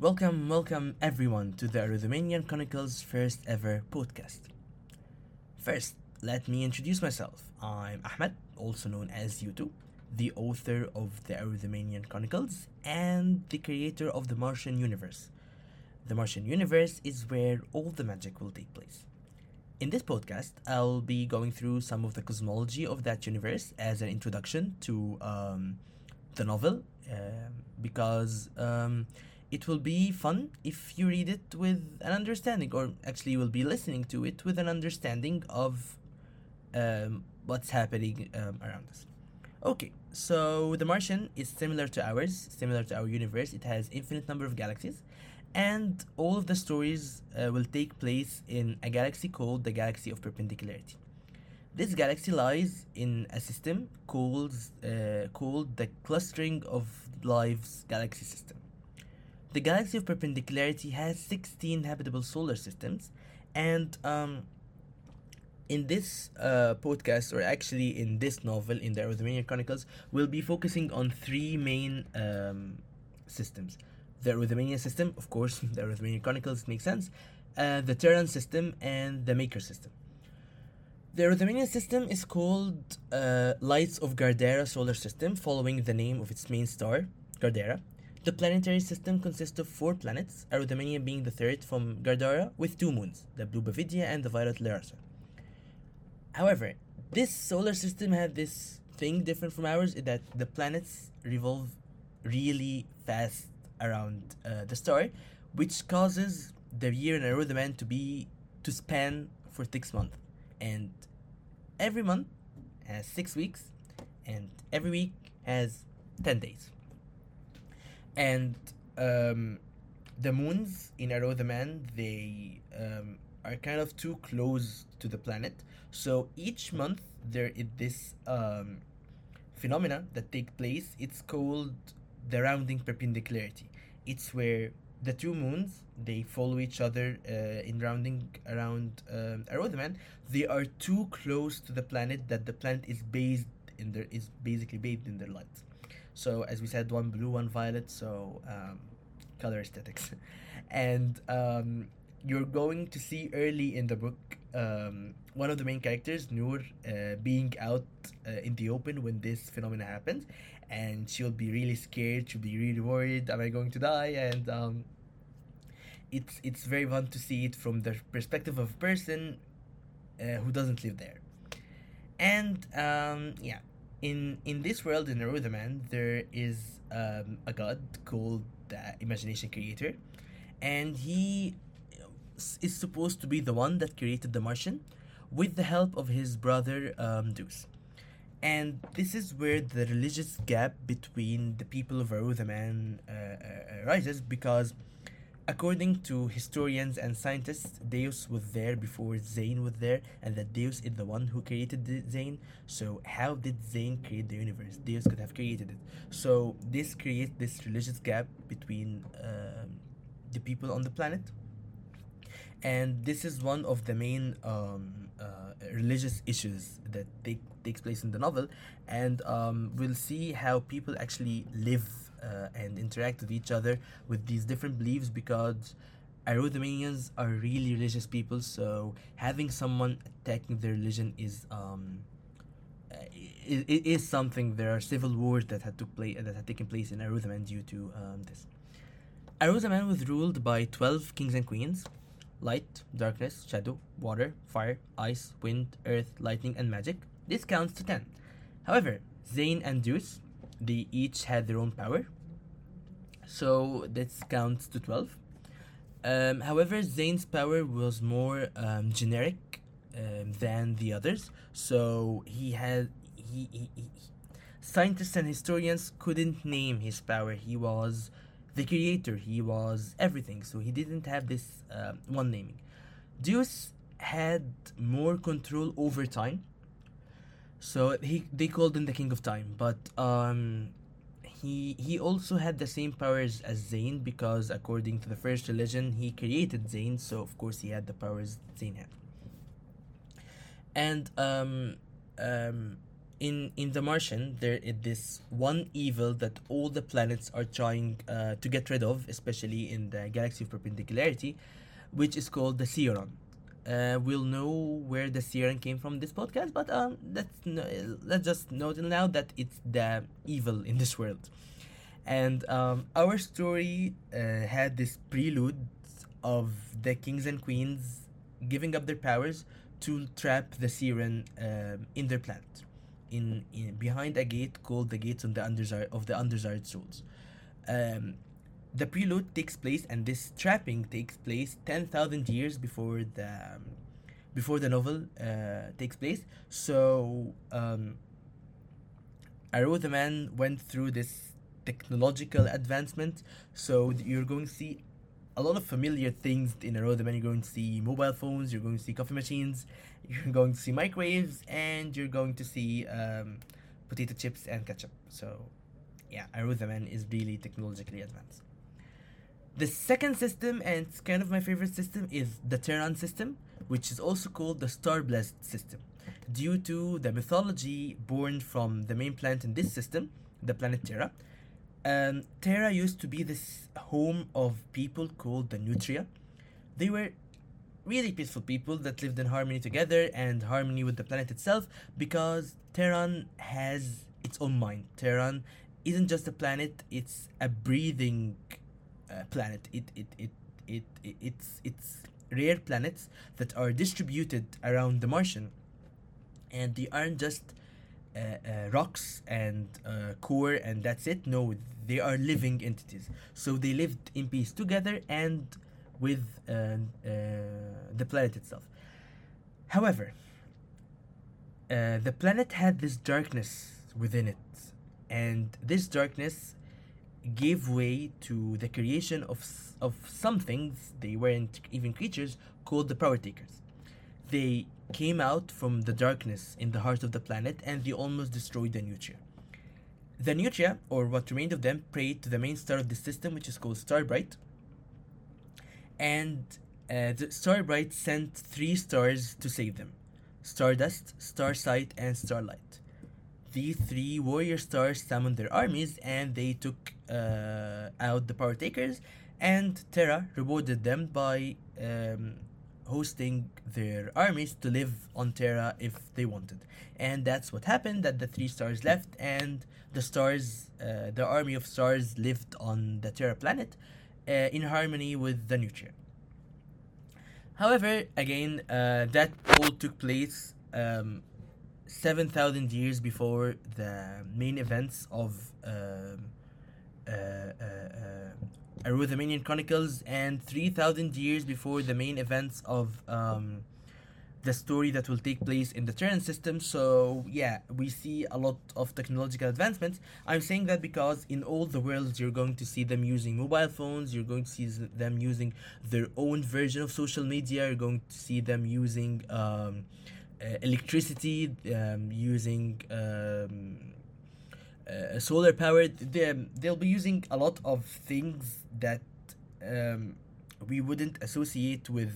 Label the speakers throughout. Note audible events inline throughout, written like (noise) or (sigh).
Speaker 1: Welcome, welcome everyone to the Arothemanian Chronicles first ever podcast. First, let me introduce myself. I'm Ahmed, also known as U2, the author of the Arothemanian Chronicles and the creator of the Marshen universe. The Marshen universe is where all the magic will take place. In this podcast, I'll be going through some of the cosmology of that universe as an introduction to um, the novel, um, because um, it will be fun if you read it with an understanding, or actually, you will be listening to it with an understanding of um, what's happening um, around us. Okay, so The Marshen is similar to ours, similar to our universe. It has infinite number of galaxies, and all of the stories uh, will take place in a galaxy called the Galaxy of Perpendicularity. This galaxy lies in a system called uh, called the Clustering of Lives Galaxy System. The Galaxy of Perpendicularity has 16 habitable solar systems, and um, in this uh, podcast, or actually in this novel, in the Arothemanian Chronicles, we'll be focusing on three main um, systems. The Arothemanian system, of course, (laughs) the Arothemanian Chronicles makes sense, uh, the Terran system, and the Maker system. The Arothemanian system is called uh, Lights of Gardera solar system, following the name of its main star, Gardera. The planetary system consists of four planets, Arithmania being the third from Gardara, with two moons, the Blue Bavidia and the Violet Larissa. However, this solar system had this thing different from ours in that the planets revolve really fast around uh, the star, which causes the year in Arotheman to be to span for six months, and every month has six weeks, and every week has ten days. And um, the moons in Arotheman they um, are kind of too close to the planet, so each month there is this um, phenomena that take place. It's called the rounding perpendicularity. It's where the two moons they follow each other uh, in rounding around um, Arotheman. They are too close to the planet that the planet is based in their is basically bathed in their light. So as we said, one blue, one violet. So um, color aesthetics, (laughs) and um, you're going to see early in the book um, one of the main characters, Noor, uh, being out uh, in the open when this phenomena happens, and she'll be really scared. She'll be really worried. Am I going to die? And um, it's it's very fun to see it from the perspective of a person uh, who doesn't live there. And um, yeah, in in this world in Arotheman, there is um, a god called the Imagination Creator, and he is supposed to be the one that created the Marshen with the help of his brother um, Deus. And this is where the religious gap between the people of Arotheman uh, uh, arises because, according to historians and scientists, Deus was there before Zane was there, and that Deus is the one who created Zane. So, how did Zane create the universe? Deus could have created it. So, this creates this religious gap between um the people on the planet and this is one of the main um, uh, religious issues that take, takes place in the novel and um, we'll see how people actually live uh, and interact with each other with these different beliefs because Arothemanians are really religious people so having someone attacking their religion is um, it, it is something there are civil wars that had took place that had taken place in Arotheman due to um, this Arotheman was ruled by 12 kings and queens light, darkness, shadow, water, fire, ice, wind, earth, lightning, and magic. This counts to 10. However, Zane and Zeus, they each had their own power. So that counts to 12. Um, however, Zane's power was more um, generic um, than the others. So he had. He, he, he, scientists and historians couldn't name his power. He was the creator. He was everything. So he didn't have this uh, one naming. Zeus had more control over time. So he they called him the king of time, but um, he he also had the same powers as Zane because according to the first religion, he created Zane. So of course he had the powers Zane had. And um, um, in in the Marshen, there is this one evil that all the planets are trying uh, to get rid of, especially in the galaxy of perpendicularity, which is called the Seeron. Uh, we'll know where the Seeron came from this podcast, but um, let's n- let's just note now that it's the evil in this world. And um, our story uh, had this prelude of the kings and queens giving up their powers to trap the Seeron um, in their planet in, in behind a gate called the gates of the Underzard of the Underzard souls. Um, the prelude takes place, and this trapping takes place ten thousand years before the um, before the novel uh, takes place. So, um, the man went through this technological advancement. So you're going to see a lot of familiar things in Arotheman. You're going to see mobile phones. You're going to see coffee machines. (laughs) You're going to see microwaves, and you're going to see um, potato chips and ketchup. So, yeah, Arotheman is really technologically advanced. The second system, and it's kind of my favorite system, is the Terran system, which is also called the Star Blessed system, due to the mythology born from the main planet in this system, the planet Terra. Um, Terra used to be this home of people called the Nutria. They were really peaceful people that lived in harmony together and harmony with the planet itself because Terran has its own mind. Terran isn't just a planet, it's a breathing uh, planet. It, it, it, it, it, it's, it's rare planets that are distributed around the Marshen and they aren't just uh, uh, rocks and uh, core and that's it. No, they are living entities. So they lived in peace together and with uh, uh, the planet itself. However, the planet had this darkness within it, and this darkness gave way to the creation of of some things. They weren't even creatures called the Power Takers. They came out from the darkness in the heart of the planet, and they almost destroyed the Nutria. The Nutria, or what remained of them, prayed to the main star of the system, which is called Starbright, and uh, the Starbright sent three stars to save them Stardust, Starsight, and Starlight. These three warrior stars summoned their armies and they took uh, out the power takers, and Terra rewarded them by um, hosting their armies to live on Terra if they wanted. And that's what happened that the three stars left and the stars, uh, the army of stars lived on the Terra planet uh, in harmony with the Nutria. However, again, uh, that all took place um, 7,000 years before the main events of um, uh, uh, uh, Chronicles and 3,000 years before the main events of um, the story that will take place in the Terran system. So, yeah, we see a lot of technological advancements. I'm saying that because in all the worlds, you're going to see them using mobile phones, you're going to see them using their own version of social media, you're going to see them using um, electricity, um, using. Um, uh, solar powered they, they'll be using a lot of things that um, we wouldn't associate with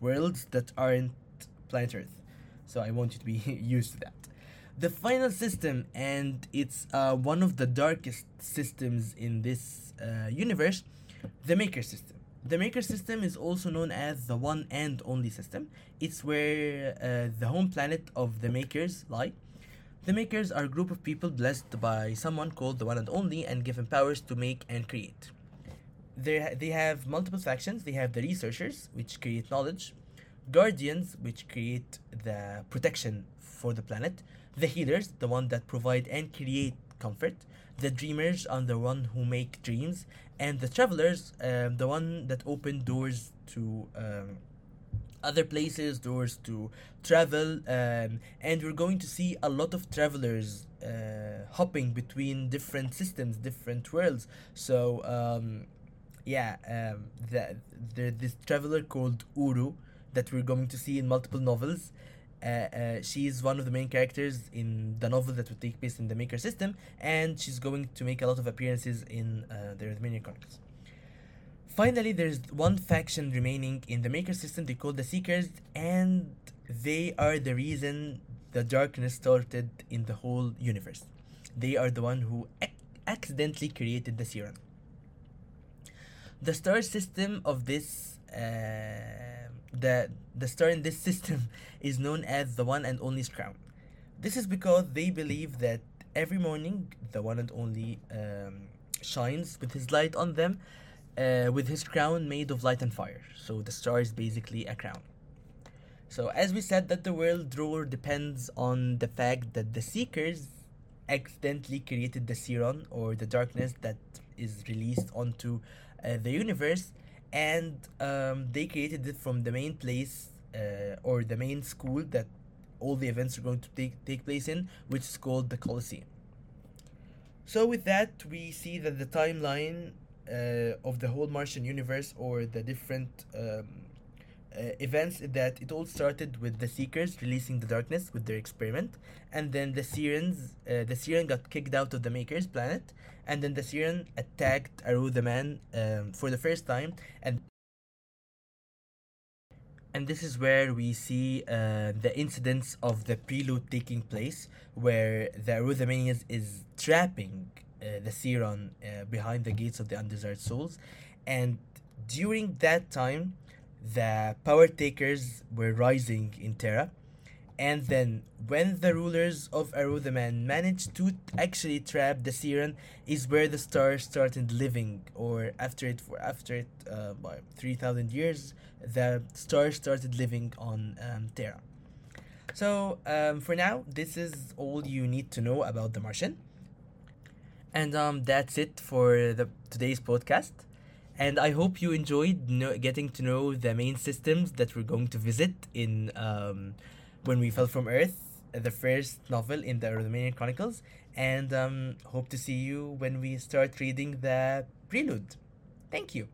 Speaker 1: worlds that aren't planet earth. So i want you to be (laughs) used to that. The final system and it's uh, one of the darkest systems in this uh, universe the maker system the maker system is also known as the one and only system it's where uh, the home planet of the makers lie the makers are a group of people blessed by someone called the one and only and given powers to make and create. They, they have multiple factions. They have the researchers, which create knowledge, guardians, which create the protection for the planet, the healers, the one that provide and create comfort, the dreamers are the one who make dreams, and the travelers, um, the one that open doors to um, other places, doors to travel, um, and we're going to see a lot of travelers uh, hopping between different systems, different worlds. So, um, yeah, um, the, the, this traveler called Uru that we're going to see in multiple novels. Uh, uh, she's one of the main characters in the novel that will take place in the Maker system, and she's going to make a lot of appearances in uh, the Arothemanian Chronicles. Finally, there's one faction remaining in the Maker system. They call the Seekers, and they are the reason the darkness started in the whole universe. They are the one who ac- accidentally created the Siran. The star system of this, uh, the the star in this system, (laughs) is known as the one and only crown. This is because they believe that every morning the one and only um, shines with his light on them, uh, with his crown made of light and fire. So the star is basically a crown. So as we said that the world ruler depends on the fact that the seekers accidentally created the Siron or the darkness that is released onto uh, the universe and um, they created it from the main place uh, or the main school that all the events are going to take, take place in which is called the Colosseum. So with that we see that the timeline uh, of the whole Marshen universe or the different um, uh, events that it all started with the Seekers releasing the darkness with their experiment, and then the Sirens, uh, the Siren got kicked out of the Maker's planet, and then the Siren attacked Arotheman um, for the first time, and and this is where we see uh, the incidents of the prelude taking place, where the Arothemanians is trapping uh, the Siron uh, behind the gates of the undesired souls, and during that time, the power takers were rising in Terra. And then, when the rulers of Arotheman managed to actually trap the Siren, is where the star started living. Or after it, for after it, uh, by three thousand years, the star started living on um, Terra. So um, for now, this is all you need to know about the Marshen. And um, that's it for the today's podcast. And I hope you enjoyed know, getting to know the main systems that we're going to visit in um, When We Fell from Earth, the first novel in the Arothemanian Chronicles. And um, hope to see you when we start reading the prelude. Thank you.